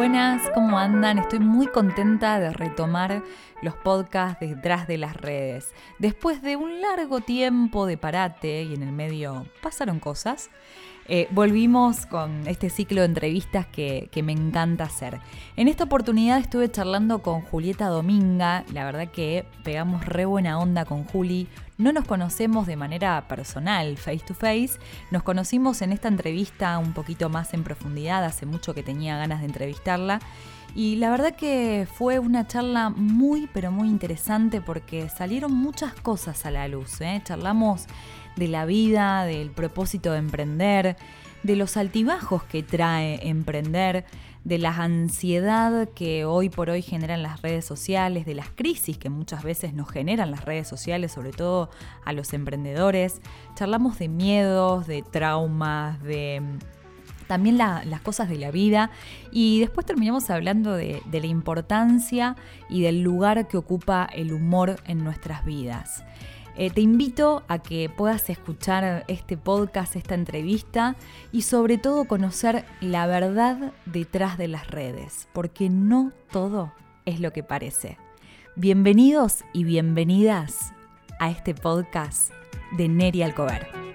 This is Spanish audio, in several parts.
Buenas, ¿cómo andan? Estoy muy contenta de retomar los podcasts detrás de las redes. Después de un largo tiempo de parate y en el medio pasaron cosas, eh, volvimos con este ciclo de entrevistas que, que, me encanta hacer. En esta oportunidad estuve charlando con Julieta Dominga, la verdad que pegamos re buena onda con Juli, no nos conocemos de manera personal, face to face, nos conocimos en esta entrevista un poquito más en profundidad, hace mucho que tenía ganas de entrevistarla. Y la verdad que fue una charla muy, pero muy interesante porque salieron muchas cosas a la luz. ¿eh? Charlamos de la vida, del propósito de emprender, de los altibajos que trae emprender, de la ansiedad que hoy por hoy generan las redes sociales, de las crisis que muchas veces nos generan las redes sociales, sobre todo a los emprendedores. Charlamos de miedos, de traumas, de también las cosas de la vida y después terminamos hablando de la importancia y del lugar que ocupa el humor en nuestras vidas. Eh, te invito a que puedas escuchar este podcast, esta entrevista y sobre todo conocer la verdad detrás de las redes, porque no todo es lo que parece. Bienvenidos y bienvenidas a este podcast de Neri Alcover.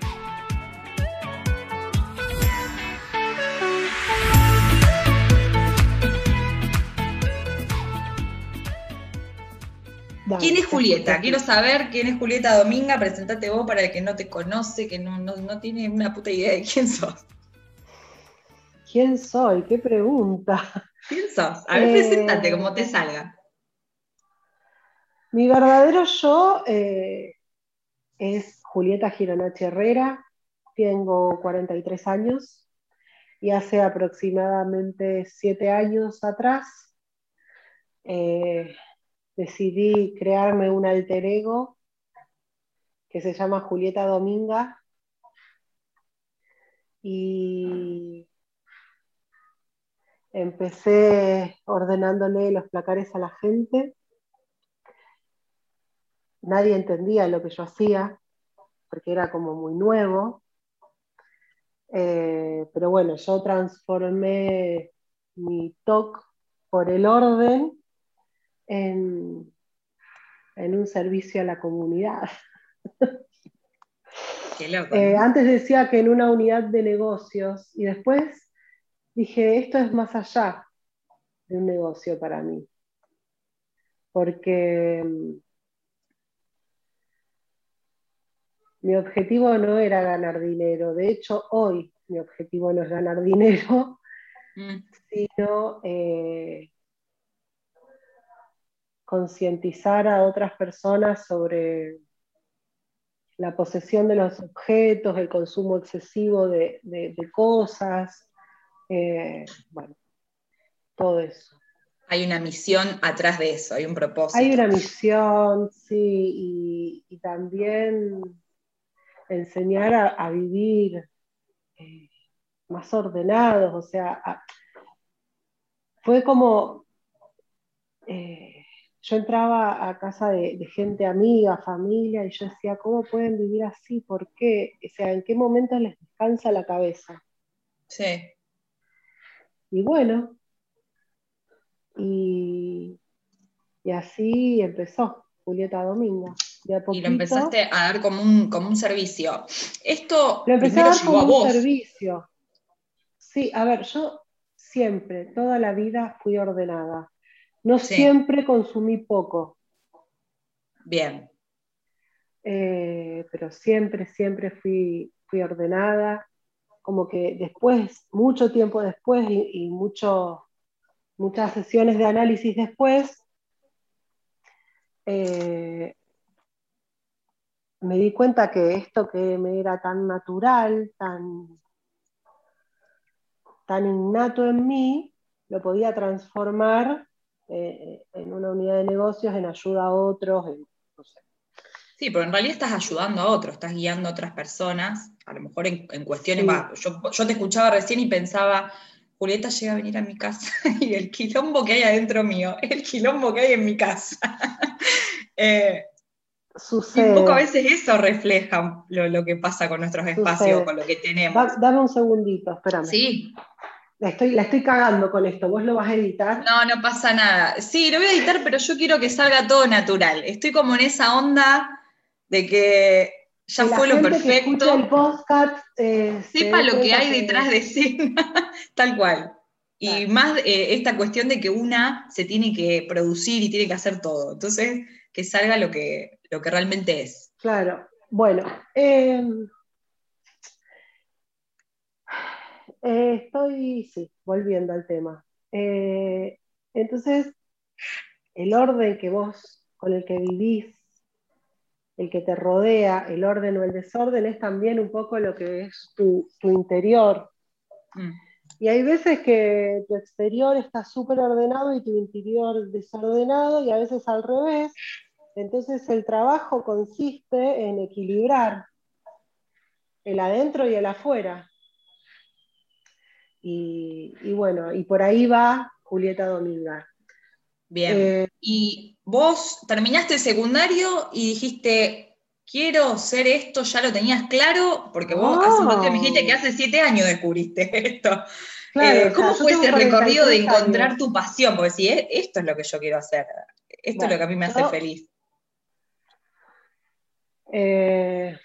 ¿Quién es Julieta? Quiero saber quién es Julieta Dominga. Presentate vos para el que no te conoce, que no, tiene una puta idea de quién sos. ¿Quién soy? ¿Qué pregunta? ¿Quién sos? A ver, presentate como te salga. Mi verdadero yo eh, es Julieta Gironachi Herrera. Tengo 43 años y hace aproximadamente 7 años atrás eh, decidí crearme un alter ego que se llama Julieta Dominga y empecé ordenándole los placares a la gente. Nadie entendía lo que yo hacía, porque era como muy nuevo. Eh, pero bueno, yo transformé mi TOC por el orden en, un servicio a la comunidad. Eh, antes decía que en una unidad de negocios y después dije, esto es más allá de un negocio para mí. Porque mm, mi objetivo no era ganar dinero. De hecho, hoy mi objetivo no es ganar dinero, mm. sino eh, concientizar a otras personas sobre la posesión de los objetos, el consumo excesivo de, cosas, eh, bueno, todo eso. Hay una misión atrás de eso, hay un propósito. Hay una misión, sí, y, también enseñar a, vivir eh, más ordenados, o sea, fue como... Eh, yo entraba a casa de, gente amiga, familia, y yo decía, ¿cómo pueden vivir así? ¿Por qué? O sea, ¿en qué momento les descansa la cabeza? Sí. Y bueno, y, así empezó Julieta Domingo. y lo empezaste a dar como un, como un servicio. Esto lo empecé a dar como un servicio. Sí, a ver, yo siempre, toda la vida fui ordenada no siempre consumí poco. Bien. Eh, pero siempre, siempre fui, fui ordenada. Como que después, mucho tiempo después y, mucho, muchas sesiones de análisis después, eh, me di cuenta que esto que me era tan natural, tan, tan innato en mí, lo podía transformar eh, en una unidad de negocios, en ayuda a otros, Sí, pero en realidad estás ayudando a otros, estás guiando a otras personas, a lo mejor en, cuestiones, yo, te escuchaba recién y pensaba, Julieta llega a venir a mi casa y el quilombo que hay adentro mío, el quilombo que hay en mi casa. eh, Sucede. Un poco a veces eso refleja lo, que pasa con nuestros espacios, con lo que tenemos. dame un segundito, espérame. Sí. La estoy, la estoy cagando con esto, ¿vos lo vas a editar? No, no pasa nada. Sí, lo voy a editar, pero yo quiero que salga todo natural. Estoy como en esa onda de que ya fue lo perfecto. el podcast, eh, Sepa lo que hay detrás de escena, tal cual. Y más eh, esta cuestión de que una se tiene que producir y tiene que hacer todo. Entonces, que salga lo que, lo que realmente es. Claro. Bueno, em, eh, estoy, sí, volviendo al tema. entonces, el orden que vos, con el que vivís, el que te rodea, el orden o el desorden, es también un poco lo que es tu, interior. Mm. Y hay veces que tu exterior está súper ordenado y tu interior desordenado, y a veces al revés. Entonces el trabajo consiste en equilibrar el adentro y el afuera. Y, bueno, y por ahí va Julieta Dominga. Bien. Eh, y vos terminaste el secundario y dijiste, quiero ser esto, ya lo tenías claro, porque vos hace un me dijiste que hace siete años descubriste esto. Eh, ¿Cómo fue ese recorrido de encontrar tu pasión? Porque si esto es lo que yo quiero hacer, esto es lo que a mí me hace feliz. Eh,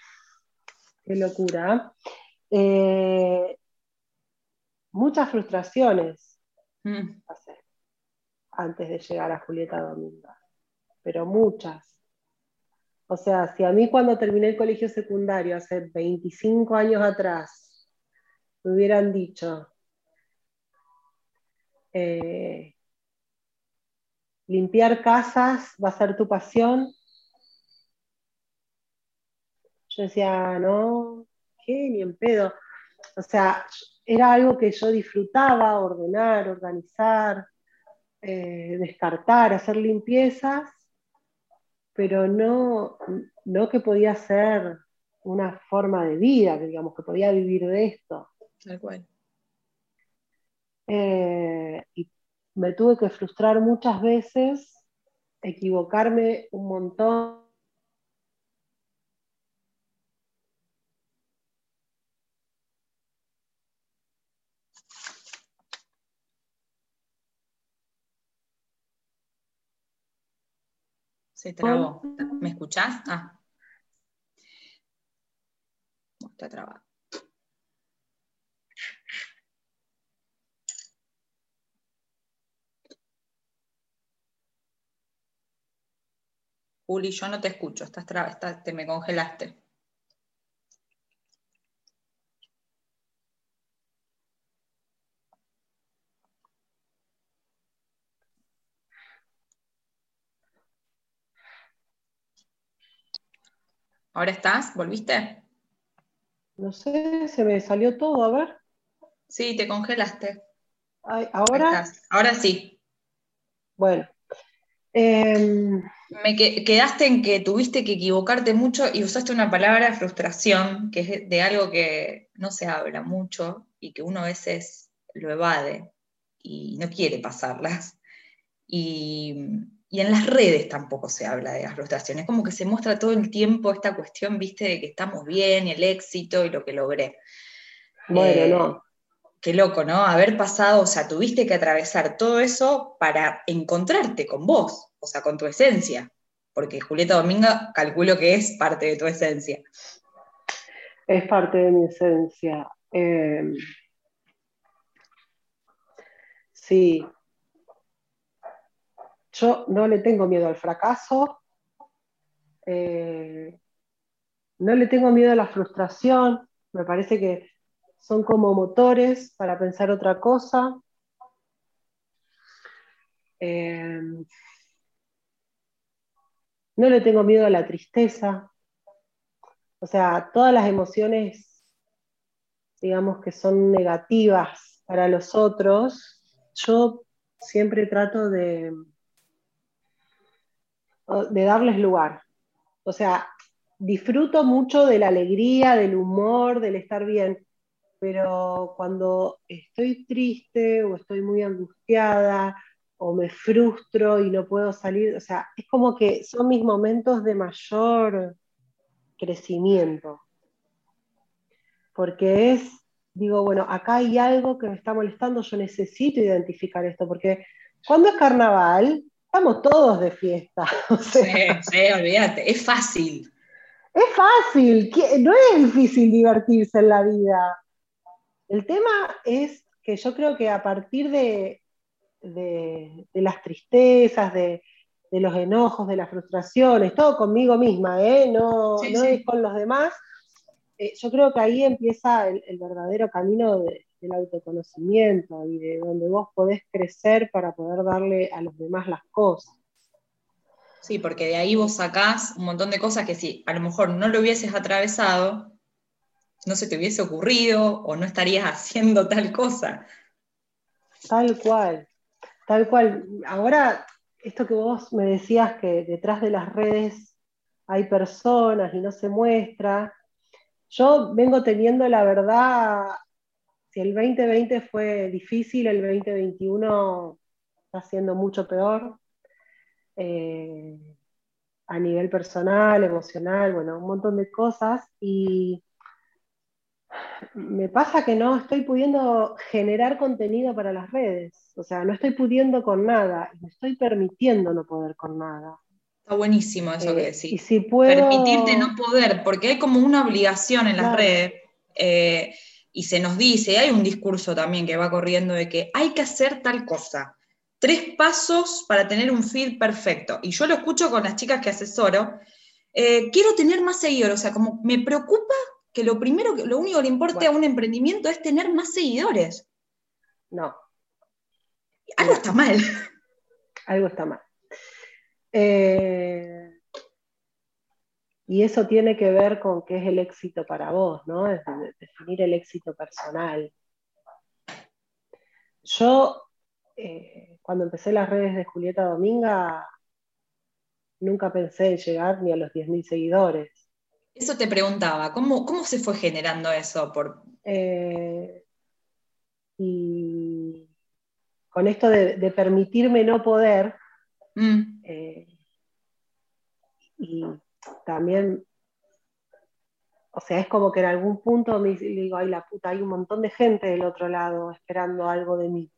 qué locura. Muchas frustraciones. Mm antes de llegar a Julieta Dominga, pero muchas. O sea, si a mí cuando terminé el colegio secundario hace 25 años atrás me hubieran dicho, eh, limpiar casas va a ser tu pasión, yo decía, no, ¿qué? Ni en pedo. O sea, era algo que yo disfrutaba, ordenar, organizar, eh, descartar, hacer limpiezas, pero no, no que podía ser una forma de vida, que digamos que podía vivir de esto. Tal cual. Eh, y me tuve que frustrar muchas veces, equivocarme un montón Se trabó. ¿Me escuchás? Ah. Está trabado. Juli, yo no te escucho, estás, estás te me congelaste. ¿Ahora estás? ¿Volviste? No sé, se me salió todo, a ver. Sí, te congelaste. ¿Ahora? Ahora sí. Bueno. Em, me quedaste en que tuviste que equivocarte mucho y usaste una palabra frustración, que es de algo que no se habla mucho y que uno a veces lo evade y no quiere pasarlas. Y y en las redes tampoco se habla de las frustraciones, como que se muestra todo el tiempo esta cuestión, viste, de que estamos bien, y el éxito y lo que logré. Bueno, eh, no. Qué loco, ¿no? Haber pasado, o sea, tuviste que atravesar todo eso para encontrarte con vos, o sea, con tu esencia, porque Julieta Dominga calculo que es parte de tu esencia. Es parte de mi esencia. Em, sí, yo no le tengo miedo al fracaso, eh, no le tengo miedo a la frustración, me parece que son como motores para pensar otra cosa. Eh, no le tengo miedo a la tristeza. O sea, todas las emociones, digamos que son negativas para los otros, yo siempre trato de, de darles lugar. O sea, disfruto mucho de la alegría, del humor, del estar bien, pero cuando estoy triste o estoy muy angustiada o me frustro y no puedo salir, o sea, es como que son mis momentos de mayor crecimiento, porque es digo, bueno, acá hay algo que me está molestando, yo necesito identificar esto, porque cuando es carnaval, estamos todos de fiesta. sí, sí, olvídate, es fácil. Es fácil, no es difícil divertirse en la vida. El tema es que yo creo que a partir de, de, las tristezas, de, los enojos, de las frustraciones, todo conmigo misma, ¿eh? no, no es con los demás, eh, yo creo que ahí empieza el, verdadero camino del autoconocimiento y de donde vos podés crecer para poder darle a los demás las cosas. Sí, porque de ahí vos sacás un montón de cosas que si a lo mejor no lo hubieses atravesado, no se te hubiese ocurrido o no estarías haciendo tal cosa. Tal cual, tal cual. Ahora, esto que vos me decías que detrás de las redes hay personas y no se muestra, yo vengo teniendo la verdad, si el 2020 fue difícil, el 2021 está siendo mucho peor. Eh, a nivel personal, emocional, bueno, un montón de cosas. Y me pasa que no estoy pudiendo generar contenido para las redes. O sea, no estoy pudiendo con nada. Me estoy permitiendo no poder con nada. Está buenísimo eso que eh, decís. Y si puedo... Permitirte no poder, porque hay como una obligación en las redes. Eh, y se nos dice, hay un discurso también que va corriendo de que hay que hacer tal cosa. Tres pasos para tener un feed perfecto. Y yo lo escucho con las chicas que asesoro. Eh, quiero tener más seguidores. O sea, como me preocupa que lo primero, lo único que le importe a un emprendimiento es tener más seguidores. No. Algo está mal. Algo está mal. Eh, y eso tiene que ver con qué es el éxito para vos, ¿no? Es definir el éxito personal. Yo, eh, cuando empecé las redes de Julieta Dominga, nunca pensé en llegar ni a los 10.000 seguidores. Eso te preguntaba, ¿cómo, cómo se fue generando eso? Por... Eh, y con esto de permitirme no poder, Mm. Eh, y también, o sea, es como que en algún punto me digo, ay la puta, hay un montón de gente del otro lado esperando algo de mí.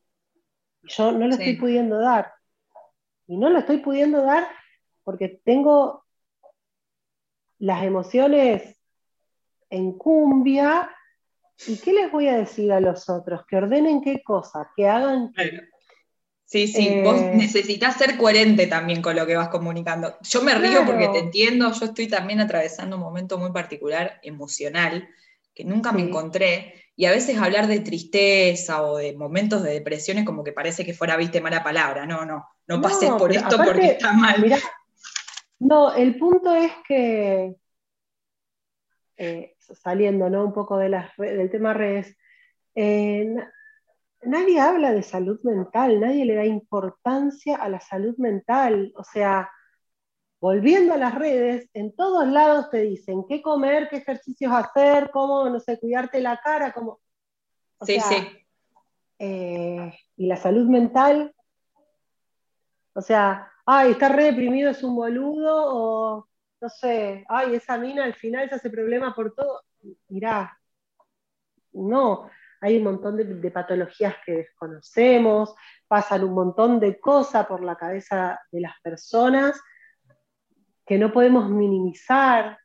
Y yo no lo estoy pudiendo dar. Y no lo estoy pudiendo dar porque tengo las emociones en cumbia. ¿Y qué les voy a decir a los otros? Que ordenen qué cosa, que hagan Sí, sí, vos eh, necesitas ser coherente también con lo que vas comunicando. Yo me río porque te entiendo, yo estoy también atravesando un momento muy particular, emocional, que nunca me encontré, y a veces hablar de tristeza o de momentos de depresión es como que parece que fuera, viste, mala palabra. No, no, no, pases por esto porque está mal. no, el punto es que, eh, saliendo ¿no? un poco de del tema redes, eh, nadie habla de salud mental, nadie le da importancia a la salud mental. O sea, volviendo a las redes, en todos lados te dicen qué comer, qué ejercicios hacer, cómo, no sé, cuidarte la cara, cómo... sí, sí. Eh, y la salud mental, o sea, ay, está re deprimido, es un boludo, o no sé, ay, esa mina al final se hace problema por todo. Mirá, no, hay un montón de, patologías que desconocemos, pasan un montón de cosas por la cabeza de las personas que no podemos minimizar,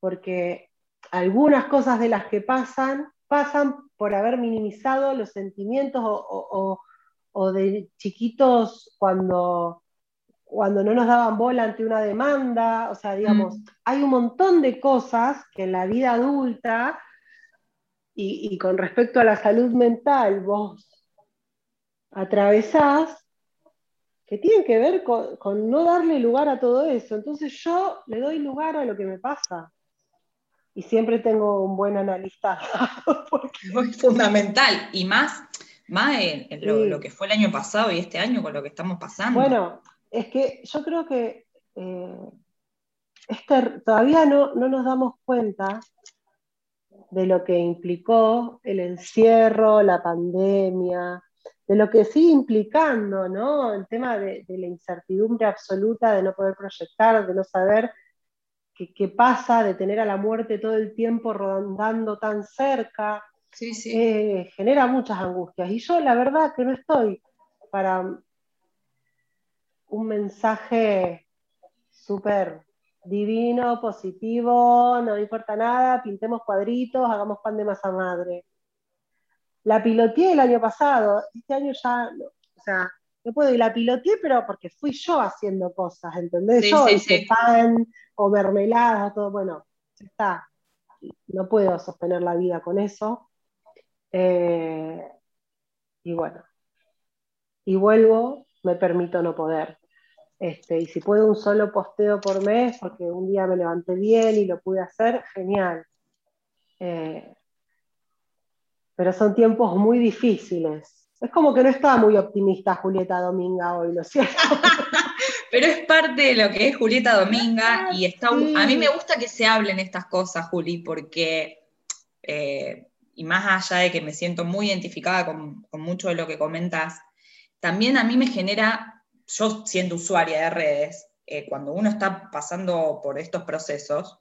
porque algunas cosas de las que pasan pasan por haber minimizado los sentimientos o, de chiquitos cuando, cuando no nos daban bola ante una demanda, o sea, digamos, mm. hay un montón de cosas que en la vida adulta y, con respecto a la salud mental, vos atravesás, que tienen que ver con, no darle lugar a todo eso. Entonces yo le doy lugar a lo que me pasa. Y siempre tengo un buen analista. Es fundamental. Y más, más en, lo, que fue el año pasado y este año con lo que estamos pasando. Bueno, es que yo creo que eh, este, todavía no, no nos damos cuenta de lo que implicó el encierro, la pandemia, de lo que sigue implicando, ¿no? El tema de, la incertidumbre absoluta, de no poder proyectar, de no saber qué, pasa, de tener a la muerte todo el tiempo rondando tan cerca. Sí, sí. eh, genera muchas angustias. Y yo la verdad que no estoy para un mensaje súper divino, positivo, no importa nada, pintemos cuadritos, hagamos pan de masa madre. La piloteé el año pasado, este año ya, no, o sea, no puedo, y la piloteé, pero porque fui yo haciendo cosas, ¿entendés? Sí, yo sí, hice sí. pan o mermeladas, todo, bueno, ya está. No puedo sostener la vida con eso. Eh, y bueno, y vuelvo, me permito no poder. Este, y si puedo un solo posteo por mes, porque un día me levanté bien y lo pude hacer, genial. Eh, pero son tiempos muy difíciles. Es como que no estaba muy optimista Julieta Dominga hoy, ¿no es cierto? Pero es parte de lo que es Julieta Dominga y está, Sí. a mí me gusta que se hablen estas cosas, Juli, porque, eh, y más allá de que me siento muy identificada con, con mucho de lo que comentas, también a mí me genera, yo siendo usuaria de redes, eh, cuando uno está pasando por estos procesos,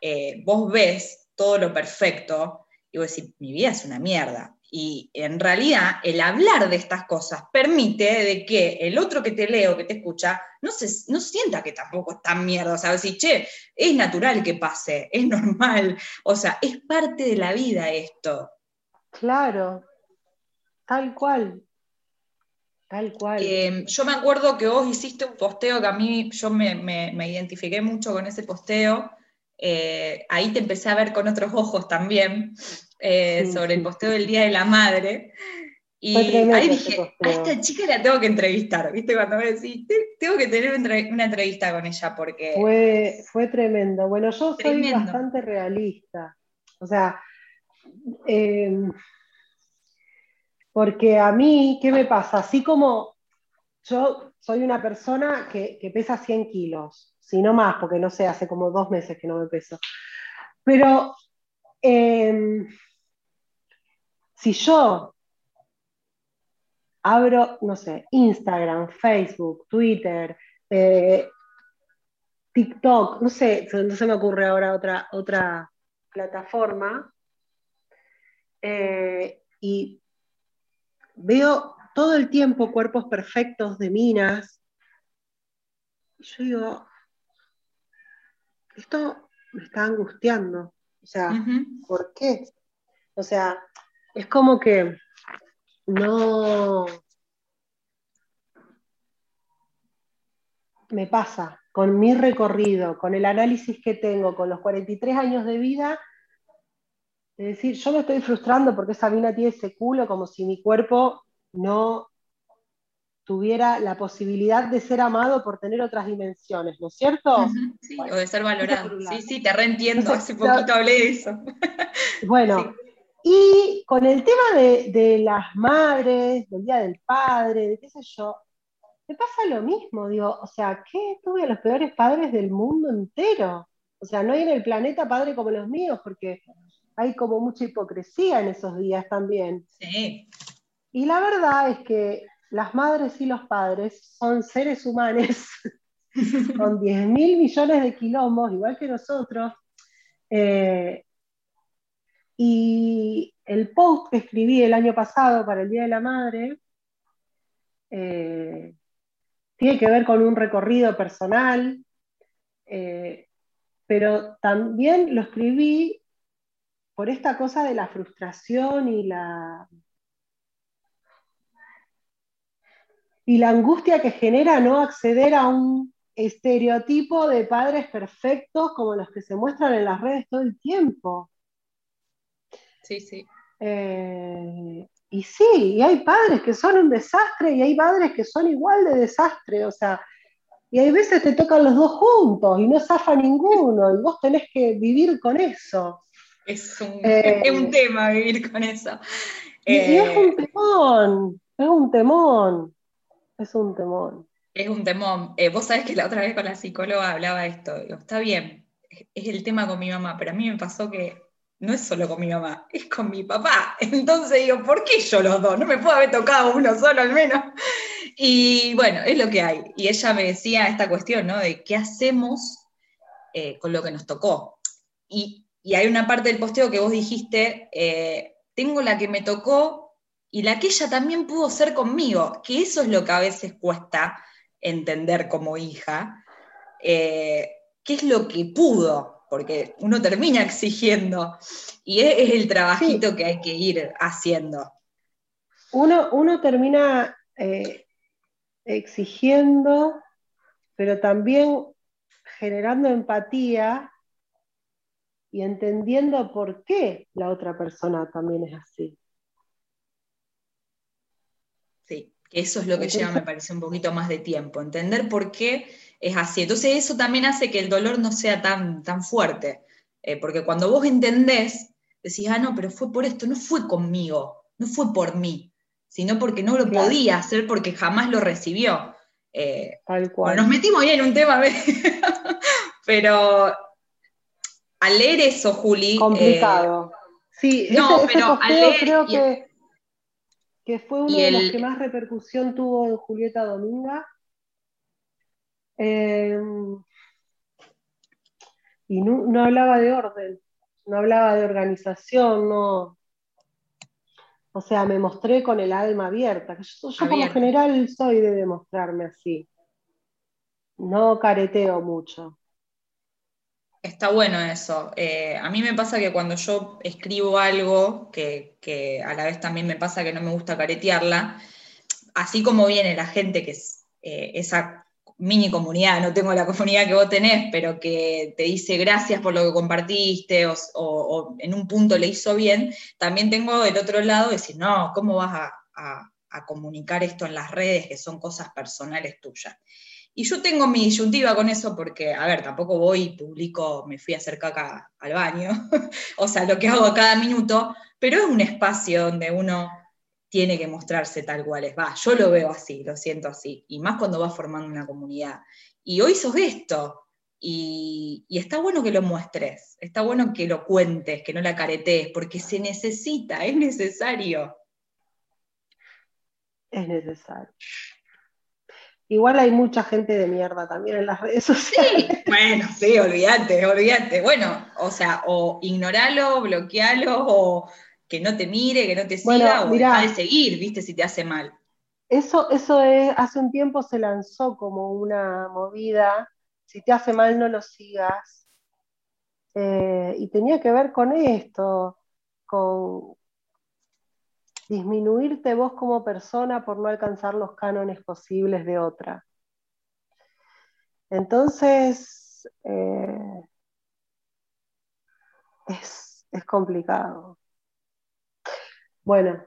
eh, vos ves todo lo perfecto y vos decís, mi vida es una mierda. Y en realidad el hablar de estas cosas permite de que el otro que te lee o que te escucha no, se, no sienta que tampoco es tan mierda. O sea, decir, che, es natural que pase, es normal. O sea, es parte de la vida esto. Claro, tal cual. Tal cual. Eh, yo me acuerdo que vos hiciste un posteo que a mí, yo me, me- me identifiqué mucho con ese posteo. Eh, ahí te empecé a ver con otros ojos también, eh, Sí, sobre el posteo del Día de la Madre. Y ahí dije, a esta chica la tengo que entrevistar, ¿viste? Cuando me decís, "Te- tengo que tener una entre- una entrevista con ella porque... Fue, fue tremendo. Bueno, yo soy Tremendo. bastante realista. O sea, eh, porque a mí, ¿qué me pasa? Así como yo soy una persona que, pesa 100 kilos, si no más, porque no sé, hace como dos meses que no me peso. Pero eh, si yo abro, no sé, Instagram, Facebook, Twitter, eh, TikTok, no sé, no se me ocurre ahora otra, otra plataforma, eh, y veo todo el tiempo cuerpos perfectos de minas, y yo digo, esto me está angustiando, o sea. ¿por qué? O sea, es como que no me pasa con mi recorrido, con el análisis que tengo, con los 43 años de vida, es decir, yo me estoy frustrando porque esa mina tiene ese culo como si mi cuerpo no tuviera la posibilidad de ser amado por tener otras dimensiones, ¿no es cierto? Sí, Bueno, o de ser valorado. Sí, sí, te reentiendo. Hace poquito hablé de eso. Bueno, y con el tema de, de las madres, del Día del Padre, de qué sé yo, me pasa lo mismo, digo, o sea, ¿qué? Tuve a los peores padres del mundo entero. O sea, no hay en el planeta padre como los míos, porque hay como mucha hipocresía en esos días también. Sí, Y la verdad es que las madres y los padres son seres humanos con 10 mil millones de quilombos, igual que nosotros. Eh, y el post que escribí el año pasado para el Día de la Madre eh, tiene que ver con un recorrido personal, eh, pero también lo escribí por esta cosa de la frustración y la, y la angustia que genera no acceder a un estereotipo de padres perfectos como los que se muestran en las redes todo el tiempo. sí, sí. Eh, y sí, y hay padres que son un desastre y hay padres que son igual de desastre, o sea, y hay veces te tocan los dos juntos y no zafa ninguno y vos tenés que vivir con eso. Es un, Eh, es un tema vivir con eso. Y, y es Eh, un temón, es un temón, es un temón. Es un temón. Eh, vos sabés que la otra vez con la psicóloga hablaba de esto. Digo, está bien, es es el tema con mi mamá, pero a mí me pasó que no es solo con mi mamá, es con mi papá. Entonces digo, ¿por qué yo los dos? No me puedo haber tocado uno solo al menos. Y bueno, es lo que hay. Y ella me decía esta cuestión, ¿no? De qué hacemos eh, con lo que nos tocó. Y, y hay una parte del posteo que vos dijiste, eh, tengo la que me tocó y la que ella también pudo ser conmigo, que eso es lo que a veces cuesta entender como hija, eh, qué es lo que pudo, porque uno termina exigiendo y es, el trabajito que hay que ir haciendo. Uno, uno termina eh, exigiendo, pero también generando empatía y entendiendo por qué la otra persona también es así. Sí, eso es lo que lleva, me parece, un poquito más de tiempo, entender por qué es así. Entonces eso también hace que el dolor no sea tan, tan fuerte, eh, porque cuando vos entendés, decís, ah, no, pero fue por esto, no fue conmigo, no fue por mí, sino porque no lo podía hacer porque jamás lo recibió. Eh, Tal cual. nos metimos ahí en un tema, pero al leer eso, Juli. Complicado. Eh, sí, no, pero al leer, creo que, que, fue uno de los que más repercusión tuvo en Julieta Dominga. Em, y no, hablaba de orden, no hablaba de organización, no. O sea, me mostré con el alma abierta. Yo, yo por lo general soy de demostrarme así. No careteo mucho. Está bueno eso. Eh, a mí me pasa que cuando yo escribo algo, que, a la vez también me pasa que no me gusta caretearla, así como viene la gente que es eh, esa mini comunidad, no tengo la comunidad que vos tenés, pero que te dice gracias por lo que compartiste o, en un punto le hizo bien, también tengo el otro lado decir, no, ¿cómo vas a comunicar esto en las redes que son cosas personales tuyas? Y yo tengo mi disyuntiva con eso porque, a ver, tampoco voy y publico, me fui a hacer caca al baño, o sea, lo que hago cada minuto, pero es un espacio donde uno tiene que mostrarse tal cual es. Va, yo lo veo así, lo siento así, y más cuando vas formando una comunidad. Y hoy sos esto, y, y, está bueno que lo muestres, está bueno que lo cuentes, que no la caretees, porque se necesita, es necesario. Es necesario. Igual hay mucha gente de mierda también en las redes sociales. Sí, bueno, sí, olvídate, olvídate. Bueno, o sea, o ignoralo, bloquealo, o que no te mire, que no te siga, o deja de seguir, viste, si te hace mal. Eso, eso es, hace un tiempo se lanzó como una movida, si te hace mal no lo sigas. Eh, y tenía que ver con esto, con, disminuirte vos como persona por no alcanzar los cánones posibles de otra. Entonces, eh, es, complicado. Bueno.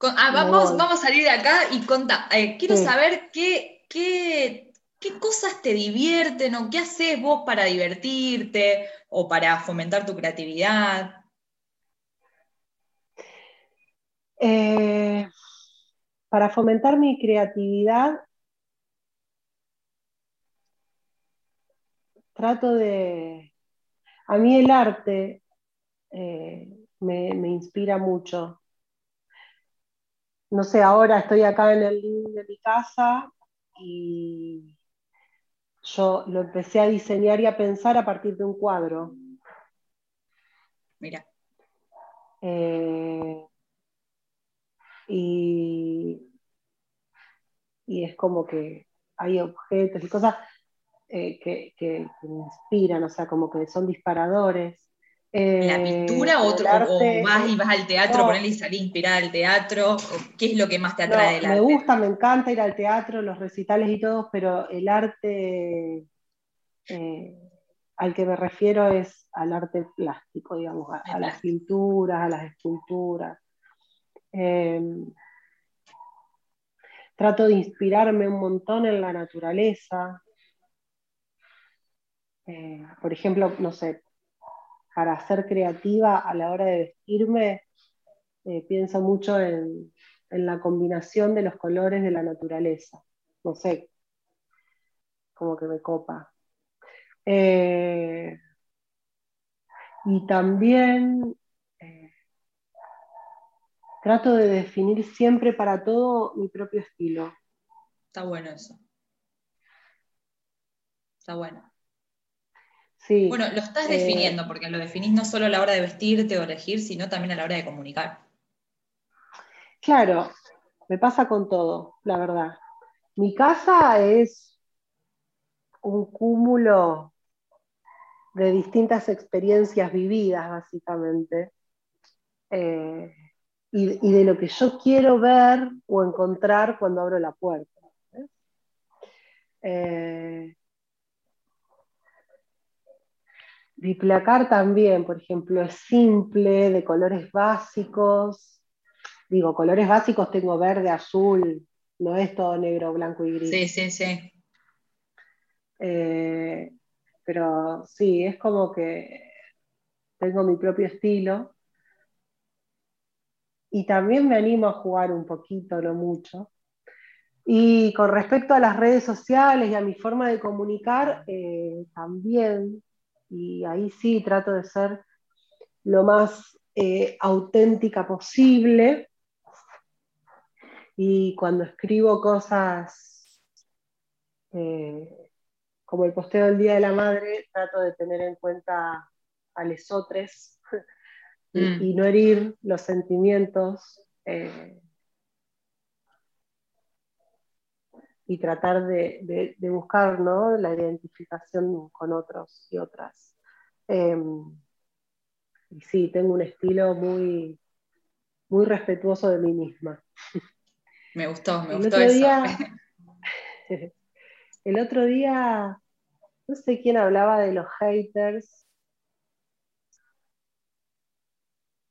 Ah, vamos, vamos, a salir de acá y conta. Eh, quiero saber qué, qué, qué cosas te divierten o qué haces vos para divertirte o para fomentar tu creatividad. Eh, para fomentar mi creatividad, trato de... A mí el arte eh, me, inspira mucho. No sé, ahora estoy acá en el living de mi casa y yo lo empecé a diseñar y a pensar a partir de un cuadro. Mira. Eh, y, es como que hay objetos y cosas eh, que, me inspiran, o sea, como que son disparadores. ¿La eh, pintura o, vas y vas al teatro, no, y salís inspirada al teatro? ¿Qué es lo que más te atrae del arte? Me gusta, me encanta ir al teatro, los recitales y todo, pero el arte eh, al que me refiero es al arte plástico, digamos, a las pinturas, a las esculturas. Em, trato de inspirarme un montón en la naturaleza. Eh, por ejemplo, no sé, para ser creativa a la hora de vestirme, eh, pienso mucho en, la combinación de los colores de la naturaleza. No sé, como que me copa. Eh, y también Trato de definir siempre para todo mi propio estilo. Está bueno eso. Está bueno. Sí. Bueno, lo estás Eh, definiendo, porque lo definís no solo a la hora de vestirte o elegir, sino también a la hora de comunicar. Claro, me pasa con todo, la verdad. Mi casa es un cúmulo de distintas experiencias vividas, básicamente, eh, y, y de lo que yo quiero ver o encontrar cuando abro la puerta. Eh, mi placar también, por ejemplo, es simple, de colores básicos. Digo, colores básicos tengo verde, azul, no es todo negro, blanco y gris. Sí, sí, sí. Eh, pero sí, es como que tengo mi propio estilo. Y también me animo a jugar un poquito, no mucho. Y con respecto a las redes sociales y a mi forma de comunicar, eh, también, y ahí sí trato de ser lo más eh, auténtica posible. Y cuando escribo cosas eh, como el posteo del Día de la Madre, trato de tener en cuenta a lesotres y, Mm. y no herir los sentimientos eh, y tratar de, de- de buscar ¿no? la identificación con otros y otras. Eh, y sí, tengo un estilo muy, muy respetuoso de mí misma. Me gustó, me El gustó otro eso. día, el otro día, no sé quién hablaba de los haters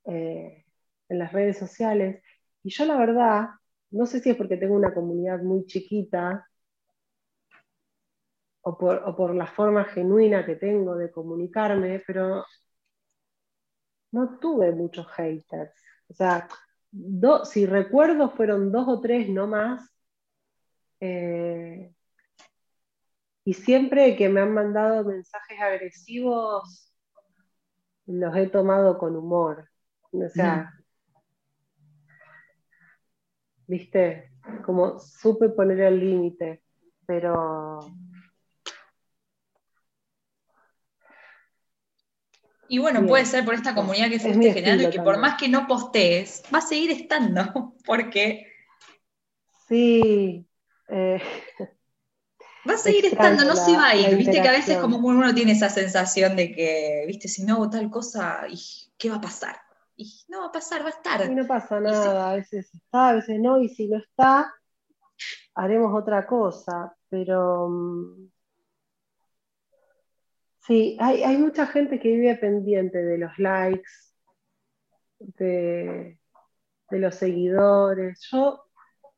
eh, en las redes sociales, y yo la verdad, no sé si es porque tengo una comunidad muy chiquita o por, o por la forma genuina que tengo de comunicarme, pero no tuve muchos haters. O sea, do- si recuerdo fueron dos o tres, no más. Eh, y siempre que me han mandado mensajes agresivos, los he tomado con humor. O sea, viste, como supe poner el límite, pero Y bueno, Bien. puede ser por esta comunidad que Es fuiste mi generando y que por más que no postees, va a seguir estando, porque sí, eh, va a seguir estando, no se va a ir. Viste que a veces como uno tiene esa sensación de que, viste, si no hago tal cosa, ¿y ¿qué va a pasar? Y no va a pasar, va a estar. y no pasa nada, a veces está, a veces no, y si no está, haremos otra cosa, pero mm, sí, hay, hay mucha gente que vive pendiente de los likes, de, de los seguidores. Yo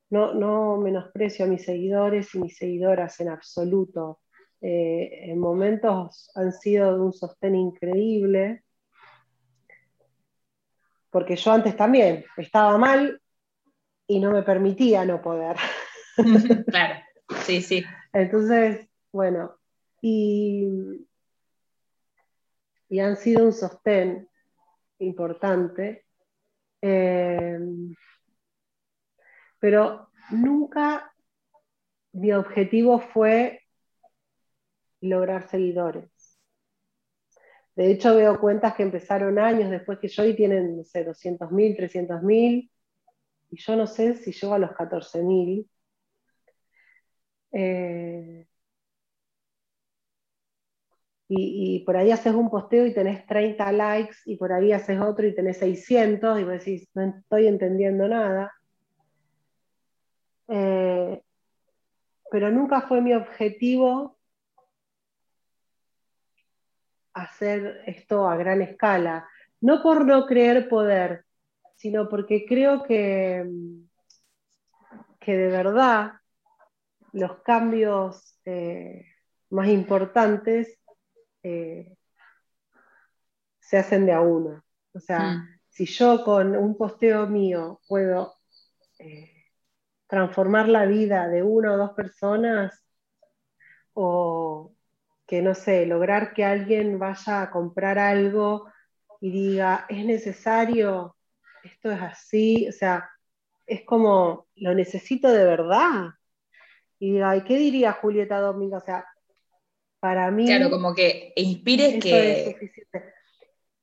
no, no menosprecio a mis seguidores y mis seguidoras en absoluto. Eh, en momentos han sido de un sostén increíble, porque yo antes también estaba mal y no me permitía no poder. claro, sí, sí. Entonces, bueno, y, y han sido un sostén importante, eh, pero nunca mi objetivo fue lograr seguidores. De hecho, veo cuentas que empezaron años después que yo y tienen, no sé, 200.000, 300.000, y yo no sé si llego a los 14.000. Eh, y, por ahí haces un posteo y tenés 30 likes, y por ahí haces otro y tenés 600, y vos decís, no estoy entendiendo nada. Eh, pero nunca fue mi objetivo hacer esto a gran escala. No por no creer poder, sino porque creo que, que de verdad los cambios eh, más importantes eh, se hacen de a uno. O sea, Mm. si yo con un posteo mío puedo eh, transformar la vida de una o dos personas, o que no sé, lograr que alguien vaya a comprar algo y diga, es necesario, esto es así, o sea, es como, lo necesito de verdad. Y diga, ¿y qué diría Julieta Domingo? O sea, para mí... Claro, como que inspire que...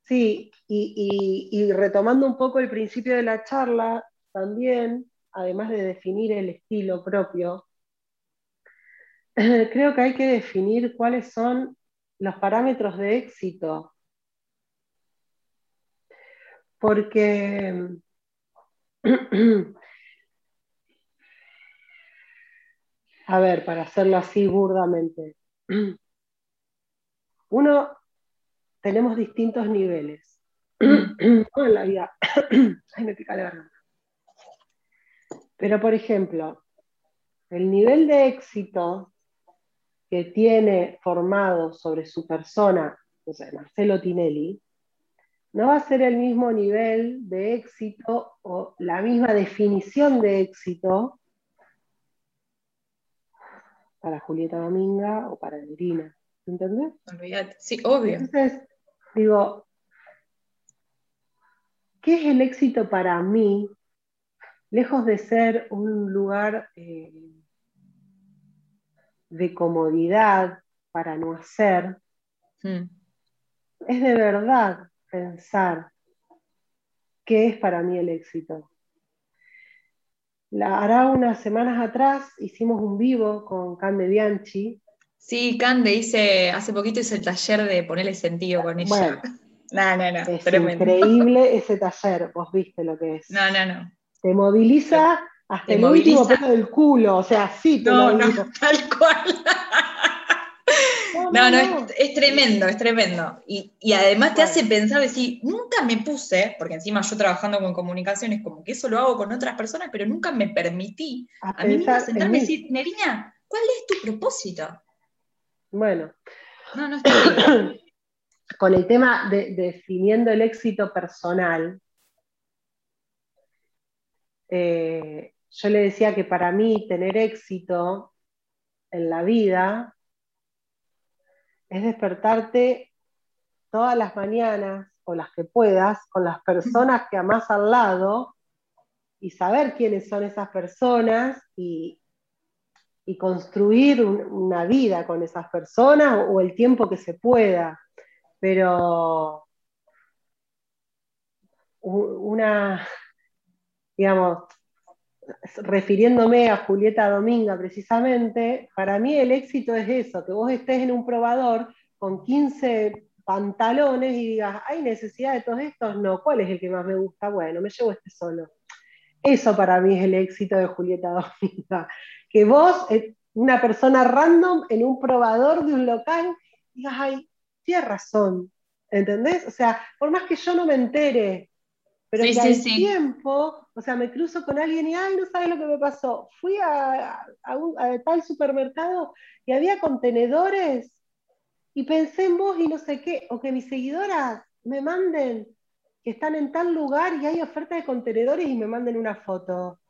Sí, y, retomando un poco el principio de la charla, también, además de definir el estilo propio, creo que hay que definir cuáles son los parámetros de éxito. Porque a ver, para hacerlo así burdamente. Uno, tenemos distintos niveles en la vida. Ay, me pica la garganta. Pero, por ejemplo, el nivel de éxito que tiene formado sobre su persona, o sea, Marcelo Tinelli, no va a ser el mismo nivel de éxito o la misma definición de éxito para Julieta Dominga o para Irina. ¿Entendés? Sí, obvio. Entonces, digo, ¿qué es el éxito para mí? Lejos de ser un lugar eh, de comodidad para no hacer, hmm. es de verdad pensar qué es para mí el éxito. La, hará unas semanas atrás hicimos un vivo con Cande Bianchi. Sí, Cande hice, hace poquito hice el taller de ponerle sentido con ella. Bueno, no, no, no. Es increíble ese taller, vos viste lo que es. No, no, no. Te moviliza hasta el último pelo del culo, o sea, sí te No, no, tal cual. No, no, es, tremendo, es tremendo. Y, además te hace pensar, decir, nunca me puse, porque encima yo trabajando con comunicaciones, como que eso lo hago con otras personas, pero nunca me permití a, mí misma sentarme y decir, Nerina, ¿cuál es tu propósito? Bueno. No, no Con el tema de, definiendo el éxito personal, eh, yo le decía que para mí tener éxito en la vida es despertarte todas las mañanas o las que puedas con las personas que amás al lado y saber quiénes son esas personas y, construir una vida con esas personas o, el tiempo que se pueda. Pero una, digamos, refiriéndome a Julieta Dominga precisamente, para mí el éxito es eso, que vos estés en un probador con 15 pantalones y digas, ¿hay necesidad de todos estos? No, ¿cuál es el que más me gusta? Bueno, me llevo este solo. Eso para mí es el éxito de Julieta Dominga. Que vos, eh, una persona random en un probador de un local, digas, ay, tienes razón, ¿entendés? O sea, por más que yo no me entere, pero sí, que tiempo, o sea, me cruzo con alguien y, ay, no sabes lo que me pasó. Fui a, tal supermercado y había contenedores y pensé en vos y no sé qué, o que mis seguidoras me manden que están en tal lugar y hay oferta de contenedores y me manden una foto.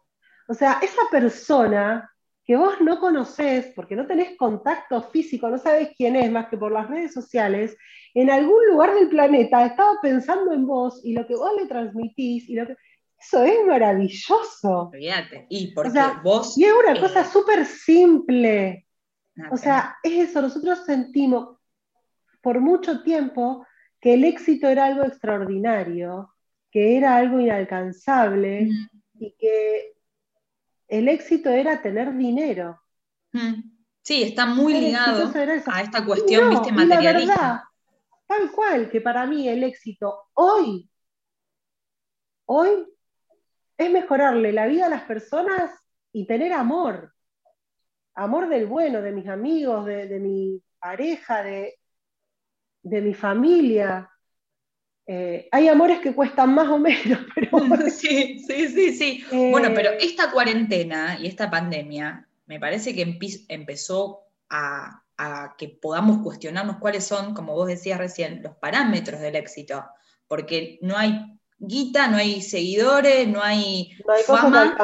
O sea, esa persona que vos no conocés, porque no tenés contacto físico, no sabés quién es más que por las redes sociales, en algún lugar del planeta estaba pensando en vos y lo que vos le transmitís y lo que... Eso es maravilloso. Y porque vos. Y es una cosa súper simple. O sea, es eso. Nosotros sentimos por mucho tiempo que el éxito era algo extraordinario, que era algo inalcanzable y que el éxito era tener dinero. Mm. Sí, está muy ligado a esta cuestión, viste, materialista. tal cual, que para mí el éxito hoy, hoy, es mejorarle la vida a las personas y tener amor. Amor del bueno, de mis amigos, de, mi pareja, de, de mi familia. Eh, hay amores que cuestan más o menos, pero... Sí, sí, sí, sí. bueno, pero eh, esta cuarentena y esta pandemia me parece que empezó a, que podamos cuestionarnos cuáles son, como vos decías recién, los parámetros del éxito, porque no hay guita, no hay seguidores, no hay, no hay fama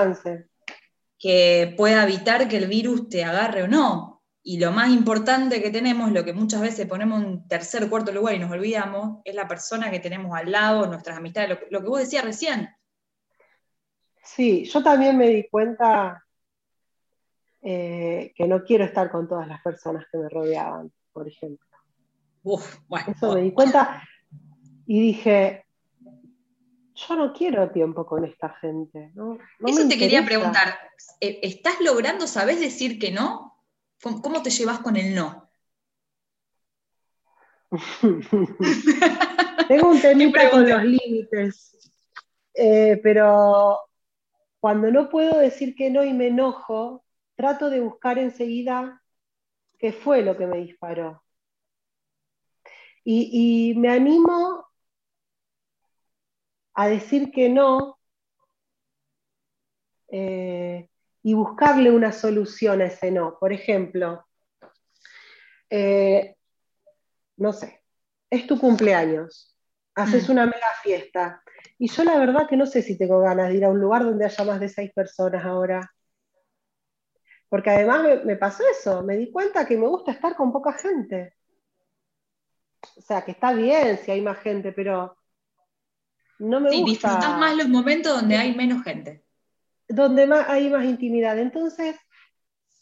que pueda evitar que el virus te agarre o no. Y lo más importante que tenemos, lo que muchas veces ponemos en tercer, cuarto lugar y nos olvidamos, es la persona que tenemos al lado, nuestras amistades, lo, que vos decías recién. Sí, yo también me di cuenta eh, que no quiero estar con todas las personas que me rodeaban, por ejemplo. Uf, bueno, Eso me di cuenta y dije, yo no quiero tiempo con esta gente. ¿no? No Eso te quería preguntar. eh, ¿Estás logrando, sabes decir que no? ¿Cómo cómo te llevas con el no? Tengo un temita con los límites, Eh, pero cuando no puedo decir que no y me enojo, trato de buscar enseguida qué fue lo que me disparó. Y, y me animo a decir que no eh, y buscarle una solución a ese no. Por ejemplo, eh, no sé, es tu cumpleaños, haces Mm. una mega fiesta. Y yo la verdad que no sé si tengo ganas de ir a un lugar donde haya más de seis personas ahora. Porque además me, me pasó eso, me di cuenta que me gusta estar con poca gente. O sea, que está bien si hay más gente, pero no me Sí, gusta disfrutás más los momentos donde hay menos gente. Donde más, hay más intimidad. Entonces,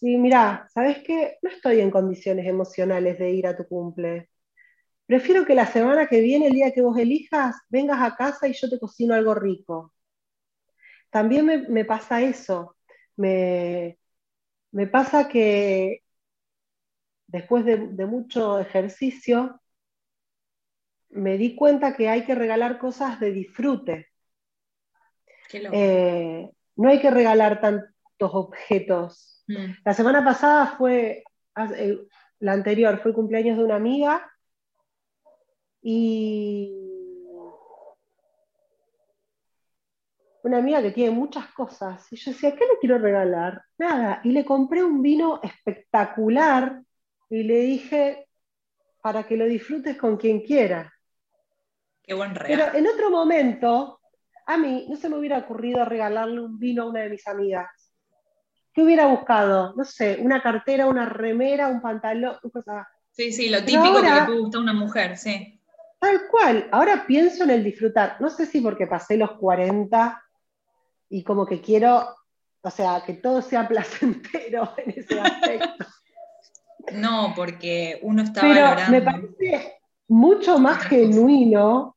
sí, mirá, ¿sabes qué? No estoy en condiciones emocionales de ir a tu cumple. Prefiero que la semana que viene, el día que vos elijas, vengas a casa y yo te cocino algo rico. También me, me pasa eso. Me, me pasa que después de, de mucho ejercicio, me di cuenta que hay que regalar cosas de disfrute. Eh, no hay que regalar tantos objetos. Mm. La semana pasada fue, eh, la anterior fue el cumpleaños de una amiga y una amiga que tiene muchas cosas. Y yo decía, ¿qué le quiero regalar? Nada. Y le compré un vino espectacular y le dije, para que lo disfrutes con quien quiera. Qué buen Pero regalo. en otro momento, a mí no se me hubiera ocurrido regalarle un vino a una de mis amigas. ¿Qué hubiera buscado? No sé, una cartera, una remera, un pantalón, cosas. Sí, sí, lo típico que le gustar a una mujer, sí. Tal cual. Ahora pienso en el disfrutar. No sé si porque pasé los 40 y como que quiero, o sea, que todo sea placentero en ese aspecto. No, porque uno está Pero valorando. me parece mucho más genuino,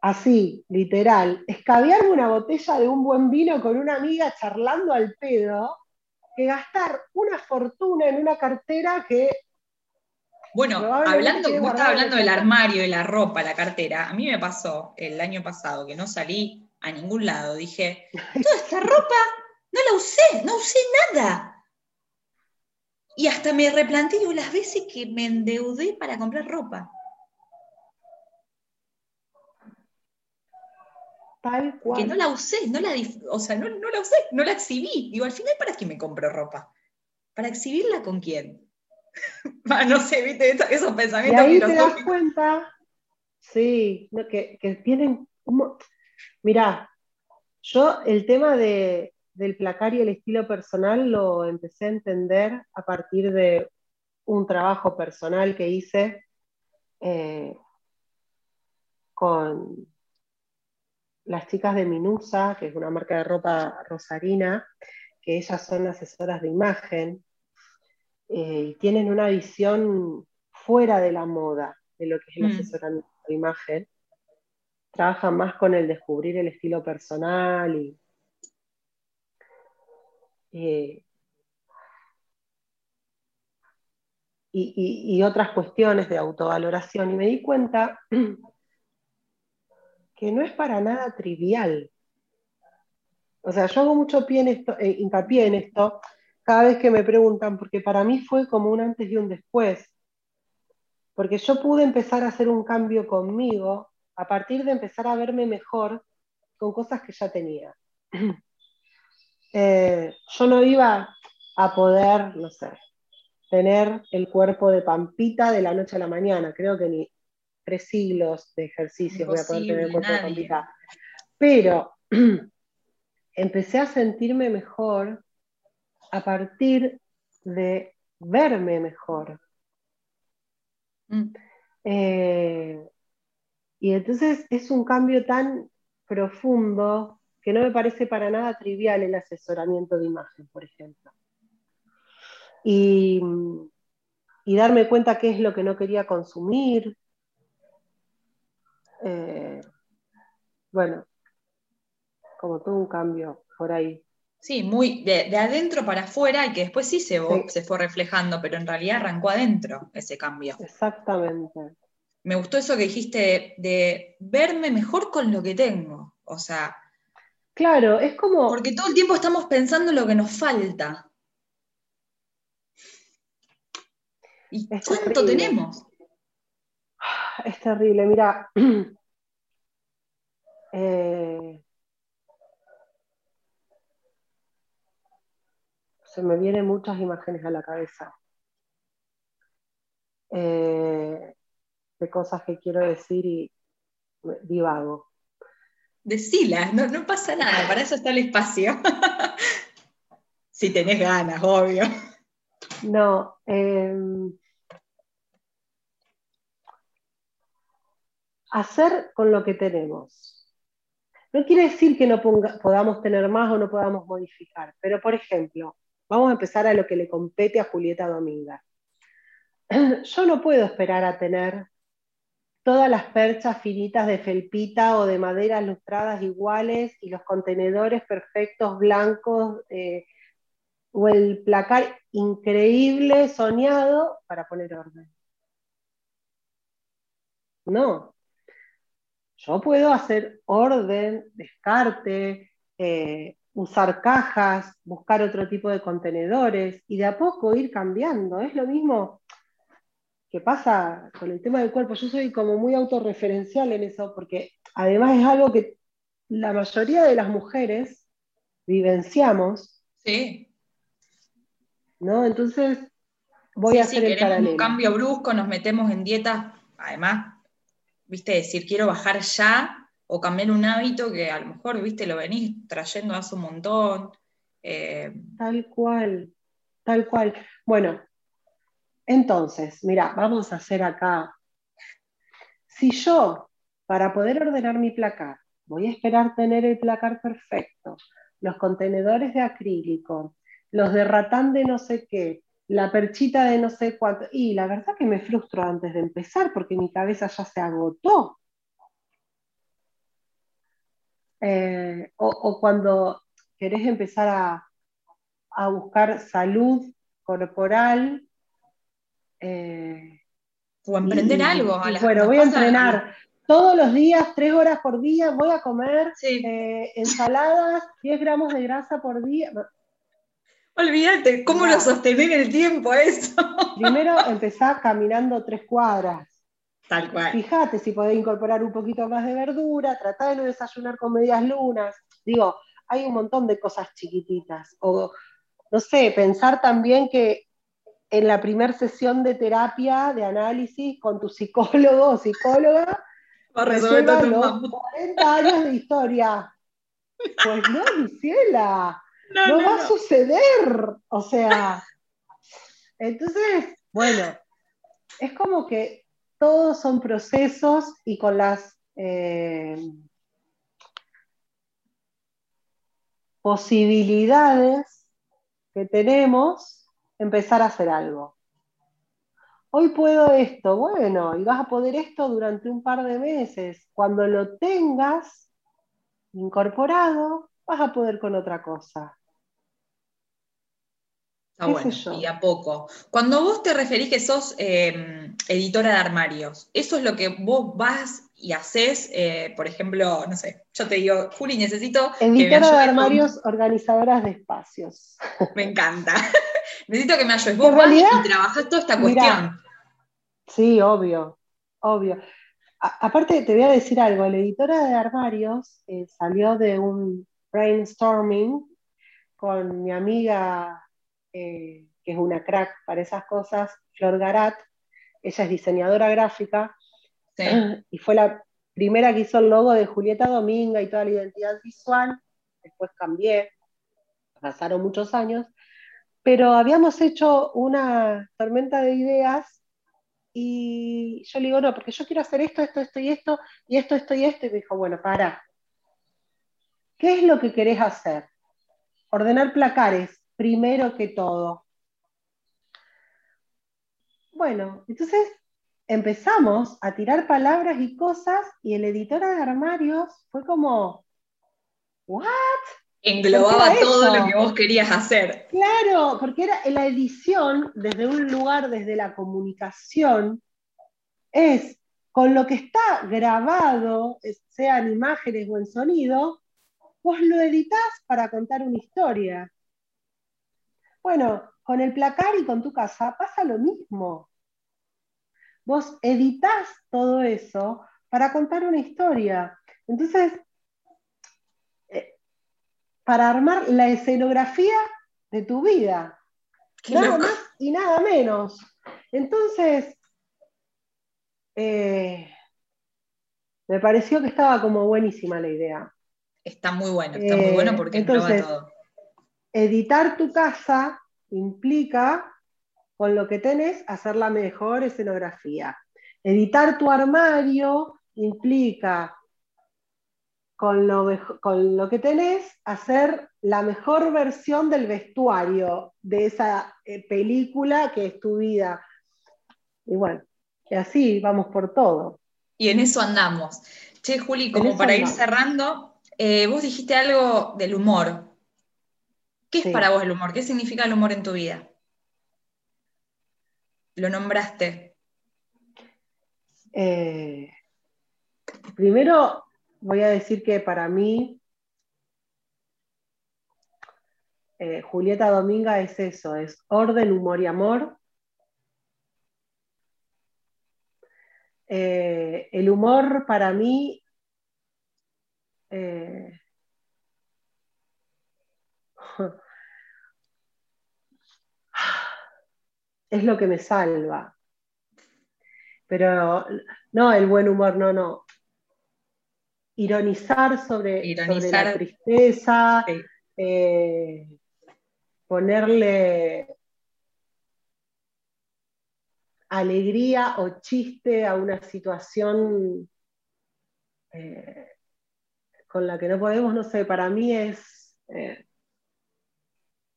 así, literal, escabearme una botella de un buen vino con una amiga charlando al pedo, que gastar una fortuna en una cartera que Bueno, hablando, vos estabas hablando el del armario, de la ropa, la cartera. A mí me pasó el año pasado que no salí a ningún lado. Dije, toda esta ropa no la usé, no usé nada. Y hasta me replanteé las veces que me endeudé para comprar ropa. Tal Que cual. no la usé, no la, o sea, no, no la usé, no la exhibí. Digo, al final, ¿para qué me compro ropa? ¿Para exhibirla con quién? Ah, no sé, viste, Esos- esos Y pensamientos ahí te das cuenta, sí, que, que tienen como. Mirá, yo el tema de, del placar y el estilo personal lo empecé a entender a partir de un trabajo personal que hice eh, con las chicas de Minusa, que es una marca de ropa rosarina, que ellas son asesoras de imagen eh, y tienen una visión fuera de la moda de lo que es el Mm. asesoramiento de imagen. Trabajan más con el descubrir el estilo personal y, eh, y, y- y otras cuestiones de autovaloración. Y me di cuenta que no es para nada trivial. O sea, yo hago mucho pie en esto, eh, hincapié en esto cada vez que me preguntan, porque para mí fue como un antes y un después. Porque yo pude empezar a hacer un cambio conmigo a partir de empezar a verme mejor con cosas que ya tenía. Eh, yo no iba a poder, no sé, tener el cuerpo de Pampita de la noche a la mañana. Creo que ni tres siglos de ejercicios voy a poder tener Imposible, cuerpo. Pampita. Pero empecé a sentirme mejor a partir de verme mejor. Mm. Eh, y entonces es un cambio tan profundo que no me parece para nada trivial el asesoramiento de imagen, por ejemplo. y, darme cuenta qué es lo que no quería consumir. Eh, bueno, como todo un cambio por ahí. Sí, muy de, adentro para afuera y que después sí se, se fue reflejando, pero en realidad arrancó adentro ese cambio. Exactamente. Me gustó eso que dijiste de, verme mejor con lo que tengo. O sea. Claro, es como. Porque todo el tiempo estamos pensando en lo que nos falta. ¿Y cuánto tenemos? Es terrible, mira. eh, se me vienen muchas imágenes a la cabeza eh, de cosas que quiero decir y divago. Decilas, no, no pasa nada, para eso está el espacio. si tenés ganas, obvio. No, em, hacer con lo que tenemos. No quiere decir que no podamos tener más o no podamos modificar, pero por ejemplo, Vamos a empezar a lo que le compete a Julieta Dominga. Yo no puedo esperar a tener todas las perchas finitas de felpita o de maderas lustradas iguales y los contenedores perfectos blancos eh, o el placar increíble soñado para poner orden. No. Yo puedo hacer orden, descarte, eh, usar cajas, buscar otro tipo de contenedores y de a poco ir cambiando. Es lo mismo que pasa con el tema del cuerpo. Yo soy como muy autorreferencial en eso porque además es algo que la mayoría de las mujeres vivenciamos. Sí. ¿No? Entonces voy a hacer el paralelo. un cambio brusco, nos metemos en dieta, además, viste, decir quiero bajar ya o cambiar un hábito que a lo mejor, viste, lo venís trayendo hace un montón. Eh, tal cual, tal cual. Bueno, entonces, mira, vamos a hacer acá. Si yo, para poder ordenar mi placar, voy a esperar tener el placar perfecto, los contenedores de acrílico, los de ratán de no sé qué, la perchita de no sé cuánto, y la verdad que me frustro antes de empezar porque mi cabeza ya se agotó. Eh, o, cuando querés empezar a, buscar salud corporal. Eh, o emprender algo. bueno, voy a entrenar todos los días, tres horas por día, voy a comer eh, ensaladas, 10 gramos de grasa por día. Olvídate, ¿cómo lo sostener el tiempo eso? Primero empezar caminando tres cuadras. Tal cual. Fíjate si podés incorporar un poquito más de verdura, tratar de no desayunar con medias lunas. Digo, hay un montón de cosas chiquititas. O, no sé, pensar también que en la primera sesión de terapia, de análisis con tu psicólogo o psicóloga, resuelva los 40 años de historia. Pues no, Luciela, no, va a suceder. O sea, entonces, bueno, es como que todos son procesos y con las eh, posibilidades que tenemos, empezar a hacer algo. Hoy puedo esto, bueno, y vas a poder esto durante un par de meses. Cuando lo tengas incorporado, vas a poder con otra cosa. Ah, bueno, y a poco. Cuando vos te referís que sos em, editora de armarios, ¿eso es lo que vos vas y haces? Eh, por ejemplo, no sé, yo te digo, Juli, necesito. Editora de armarios, organizadoras de espacios. Me encanta. necesito que me ayudes. Vos vas y trabajás toda esta cuestión. sí, obvio, obvio. aparte, te voy a decir algo: la editora de armarios eh, salió de un brainstorming con mi amiga eh, que es una crack para esas cosas, Flor Garat. Ella es diseñadora gráfica y fue la primera que hizo el logo de Julieta Dominga y toda la identidad visual. Después cambié, pasaron muchos años, pero habíamos hecho una tormenta de ideas y yo le digo, no, porque yo quiero hacer esto, esto, esto y esto, y esto, esto y esto, y me dijo, bueno, para. ¿Qué es lo que querés hacer? Ordenar placares primero que todo. Bueno, entonces empezamos a tirar palabras y cosas y el editor de armarios fue como, ¿what? Englobaba todo lo que vos querías hacer. Claro, porque era la edición desde un lugar, desde la comunicación, es con lo que está grabado, sea en imágenes o en sonido, vos lo editas para contar una historia. Bueno, con el placar y con tu casa pasa lo mismo. Vos editas todo eso para contar una historia. Entonces, eh, para armar la escenografía de tu vida. nada más y nada menos. Entonces, eh, me pareció que estaba como buenísima la idea. Está muy bueno, está muy bueno porque entonces, todo. Editar tu casa implica, con lo que tenés, hacer la mejor escenografía. Editar tu armario implica, con lo, con lo que tenés, hacer la mejor versión del vestuario de esa eh, película que es tu vida. Y bueno, y así vamos por todo. Y en eso andamos. Che, Juli, como para ir cerrando, eh, vos dijiste algo del humor. ¿Qué es para vos el humor? ¿Qué significa el humor en tu vida? Lo nombraste. Eh, primero voy a decir que para mí eh, Julieta Dominga es eso, es orden, humor y amor. Eh, el humor para mí eh, es lo que me salva. Pero no, el buen humor, no, no. Ironizar sobre, la tristeza, eh, ponerle alegría o chiste a una situación eh, con la que no podemos, no sé, para mí es... Eh,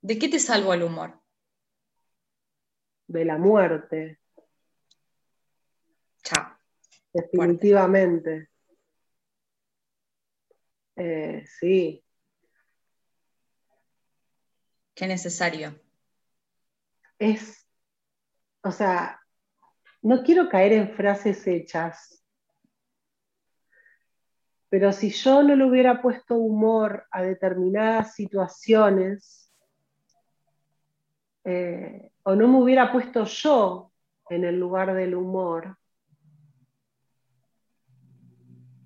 ¿De qué te salvo el humor? De la muerte. Chao. Definitivamente. Eh, sí. Qué necesario. Es, o sea, no quiero caer en frases hechas, pero si yo no le hubiera puesto humor a determinadas situaciones, eh, o no me hubiera puesto yo en el lugar del humor,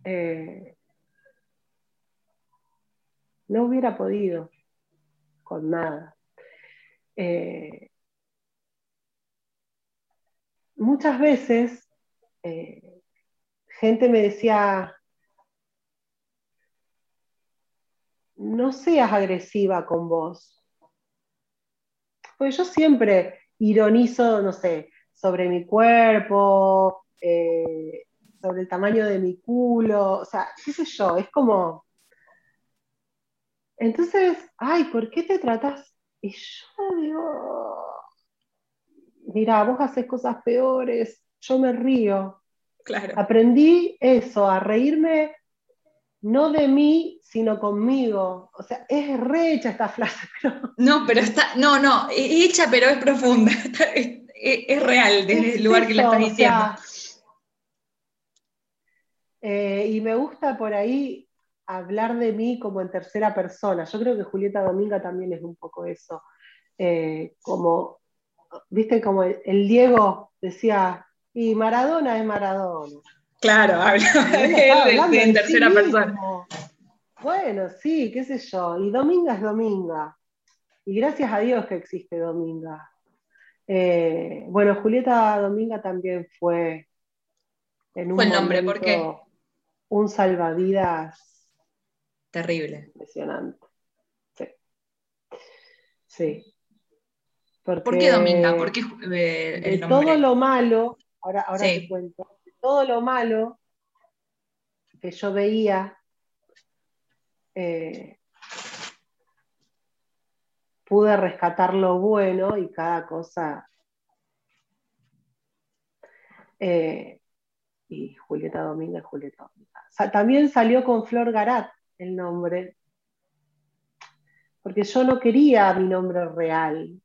eh, no hubiera podido con nada. Eh, muchas veces eh, gente me decía, no seas agresiva con vos. Pues yo siempre ironizo, no sé, sobre mi cuerpo, eh, sobre el tamaño de mi culo, o sea, qué sé yo, es como... Entonces, ay, ¿por qué te tratas? Y yo digo, mira, vos haces cosas peores, yo me río. Claro. Aprendí eso, a reírme no de mí, sino conmigo. O sea, es re hecha esta frase, No, pero está, no, no, hecha pero es profunda, es, real desde el lugar que la estás diciendo. Eh, y me gusta por ahí hablar de mí como en tercera persona. Yo creo que Julieta Dominga también es un poco eso, eh, como viste como el, Diego decía, y Maradona es Maradona. Claro, habla de, en tercera persona. Bueno, sí, qué sé yo. Y Dominga es Dominga. Y gracias a Dios que existe Dominga. Eh, bueno, Julieta Dominga también fue en un fue el nombre, ¿por qué? Un salvavidas terrible. Impresionante. Sí. Sí. ¿Por qué Dominga? ¿Por qué el todo lo malo, ahora, ahora te cuento, todo lo malo que yo veía, eh, pude rescatar lo bueno y cada cosa Eh, y Julieta Domínguez, Julieta Domínguez. también salió con Flor Garat el nombre, porque yo no quería mi nombre real,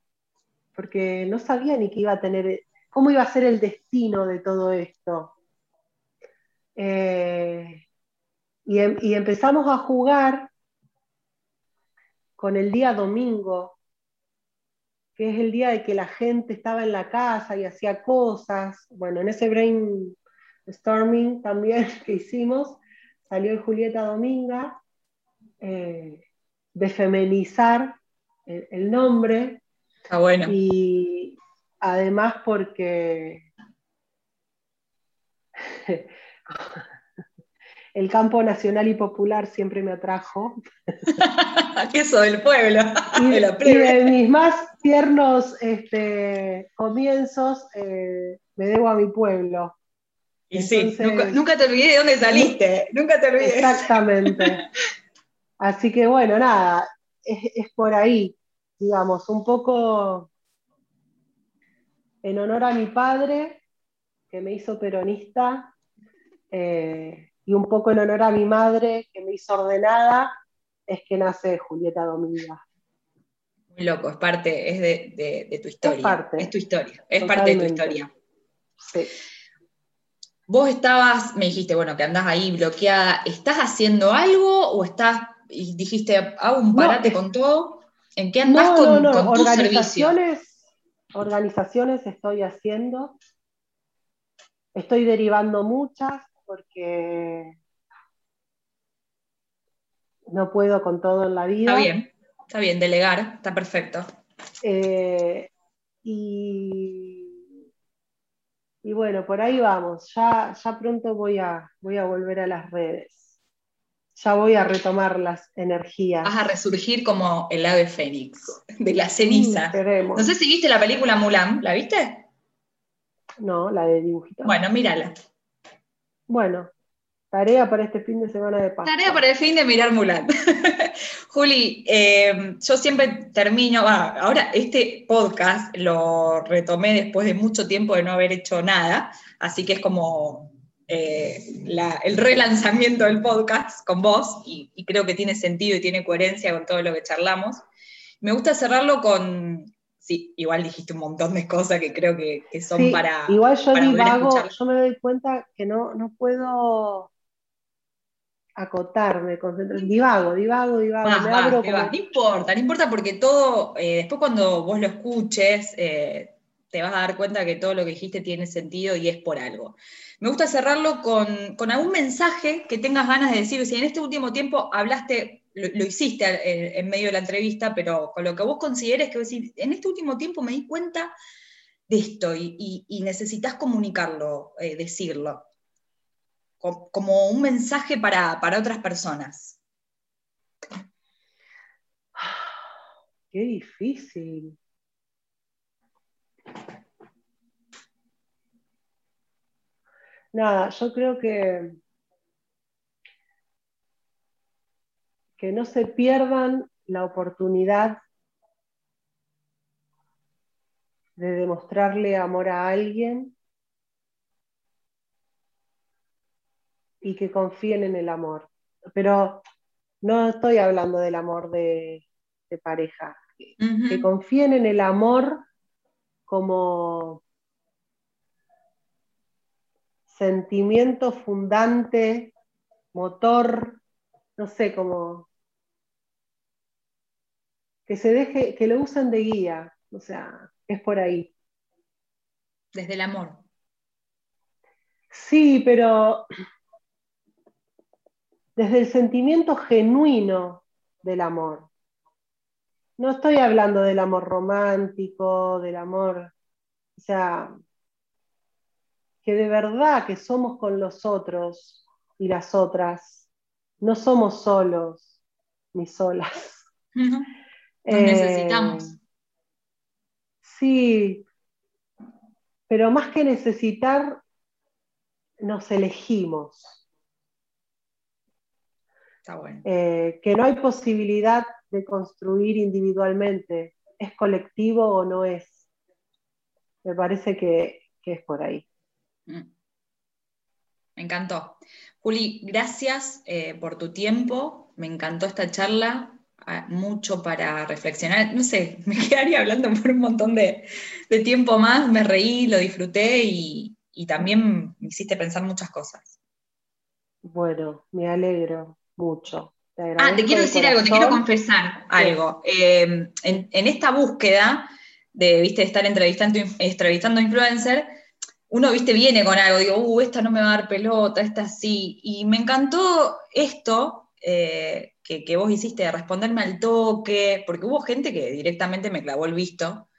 porque no sabía ni qué iba a tener, cómo iba a ser el destino de todo esto. Eh, em, y, empezamos a jugar con el día domingo, que es el día de que la gente estaba en la casa y hacía cosas. Bueno, en ese brainstorming también que hicimos, salió el Julieta Dominga, eh, de femenizar el, nombre. Ah, bueno. Y además porque el campo nacional y popular siempre me atrajo. Eso del pueblo. y, de mis más tiernos este, comienzos eh, me debo a mi pueblo. Y sí, nunca, te olvidé de dónde saliste, nunca te olvidé. Exactamente. Así que bueno, nada, es, por ahí, digamos, un poco en honor a mi padre, que me hizo peronista, eh, y un poco en honor a mi madre, que me hizo ordenada, es que nace Julieta Dominga. Muy loco, es parte, es de, tu historia. Es parte. Es tu historia, es parte de tu historia. Sí. Vos estabas, me dijiste, bueno, que andás ahí bloqueada, ¿estás haciendo algo o estás y dijiste, hago un parate con todo. ¿En qué andás con, no, organizaciones, Organizaciones estoy haciendo. Estoy derivando muchas porque no puedo con todo en la vida. Está bien, está bien, delegar, está perfecto. Eh, y, y, bueno, por ahí vamos. Ya, ya pronto voy a, voy a volver a las redes ya voy a retomar las energías. Vas a resurgir como el ave fénix, de la ceniza. no sé si viste la película Mulan, ¿la viste? No, la de dibujitos. Bueno, mírala. Bueno, tarea para este fin de semana de paz. Tarea para el fin de mirar Mulan. Juli, eh, yo siempre termino, ahora este podcast lo retomé después de mucho tiempo de no haber hecho nada, así que es como eh, el relanzamiento del podcast con vos y, creo que tiene sentido y tiene coherencia con todo lo que charlamos. Me gusta cerrarlo con, sí, igual dijiste un montón de cosas que creo que, son para... Igual yo divago, yo me doy cuenta que no, no puedo acotarme, concentrar, divago, divago, divago, No importa, no importa porque todo, eh, después cuando vos lo escuches, eh, te vas a dar cuenta que todo lo que dijiste tiene sentido y es por algo. Me gusta cerrarlo con, algún mensaje que tengas ganas de decir. Si en este último tiempo hablaste, lo, hiciste en, medio de la entrevista, pero con lo que vos consideres que decir, en este último tiempo me di cuenta de esto y, necesitas comunicarlo, eh, decirlo, como, un mensaje para, para otras personas. Qué difícil. Nada, yo creo que, que no se pierdan la oportunidad de demostrarle amor a alguien y que confíen en el amor. Pero no estoy hablando del amor de, pareja, que confíen en el amor como sentimiento fundante, motor, no sé, como que se deje, que lo usen de guía, o sea, es por ahí. Desde el amor. Sí, pero desde el sentimiento genuino del amor. No estoy hablando del amor romántico, del amor, o sea, que de verdad que somos con los otros y las otras, no somos solos ni solas. Nos eh, necesitamos. Sí, pero más que necesitar, nos elegimos. Está bueno. Eh, que no hay posibilidad de construir individualmente, ¿es colectivo o no es? Me parece que, es por ahí. Mm. Me encantó. Juli, gracias eh, por tu tiempo. Me encantó esta charla. Mucho para reflexionar. No sé, me quedaría hablando por un montón de, tiempo más. Me reí, lo disfruté y, también me hiciste pensar muchas cosas. Bueno, me alegro mucho. ah, te quiero decir algo, te quiero confesar algo. Eh, en, esta búsqueda de, viste, estar entrevistando, entrevistando influencer, uno, viste, viene con algo, digo, uh, esta no me va a dar pelota, esta sí. Y me encantó esto eh, que, vos hiciste de responderme al toque, porque hubo gente que directamente me clavó el visto.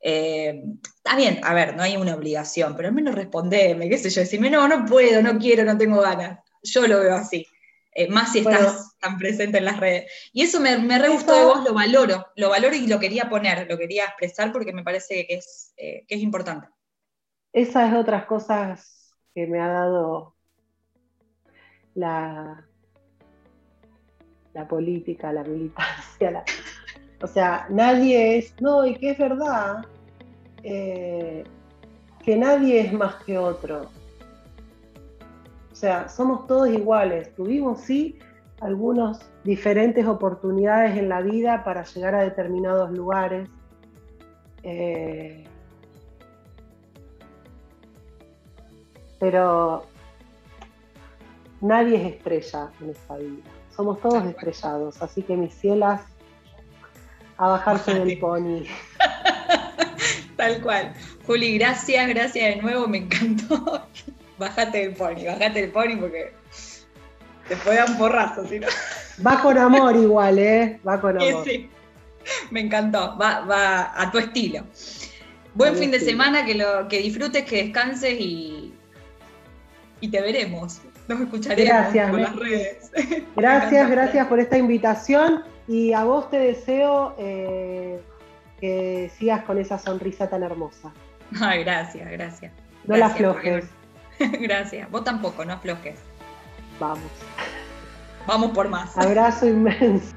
Eh, está bien, a ver, no hay una obligación, pero al menos respondeme, qué sé yo, decirme, no, no puedo, no quiero, no tengo ganas. Yo lo veo así. Eh, más si estás tan presente en las redes. Y eso me, me re gustó de vos, lo valoro, lo valoro y lo quería poner, lo quería expresar porque me parece que es, que es importante esa es otras cosas que me ha dado la, la política, la militancia. o sea, nadie es, no, y que es verdad, eh, que nadie es más que otro. O sea, somos todos iguales. Tuvimos, sí, algunas diferentes oportunidades en la vida para llegar a determinados lugares. Eh, pero nadie es estrella en esta vida. Somos todos estrellados, así que mis cielas, a bajarse del pony. Tal cual. Juli, gracias, gracias de nuevo, me encantó. Bájate del pony, bájate del pony porque te puede dar un porrazo, no. Va con amor igual, ¿eh? Va con amor. Sí, Me encantó, va, va a tu estilo. Buen fin de semana, que, lo, que disfrutes, que descanses y, y te veremos. Nos escucharemos gracias, por las redes. Gracias, gracias por esta invitación y a vos te deseo eh, que sigas con esa sonrisa tan hermosa. Ay, gracias, gracias. No la aflojes. Gracias. Vos tampoco, no aflojes. Vamos. Vamos por más. Abrazo inmenso.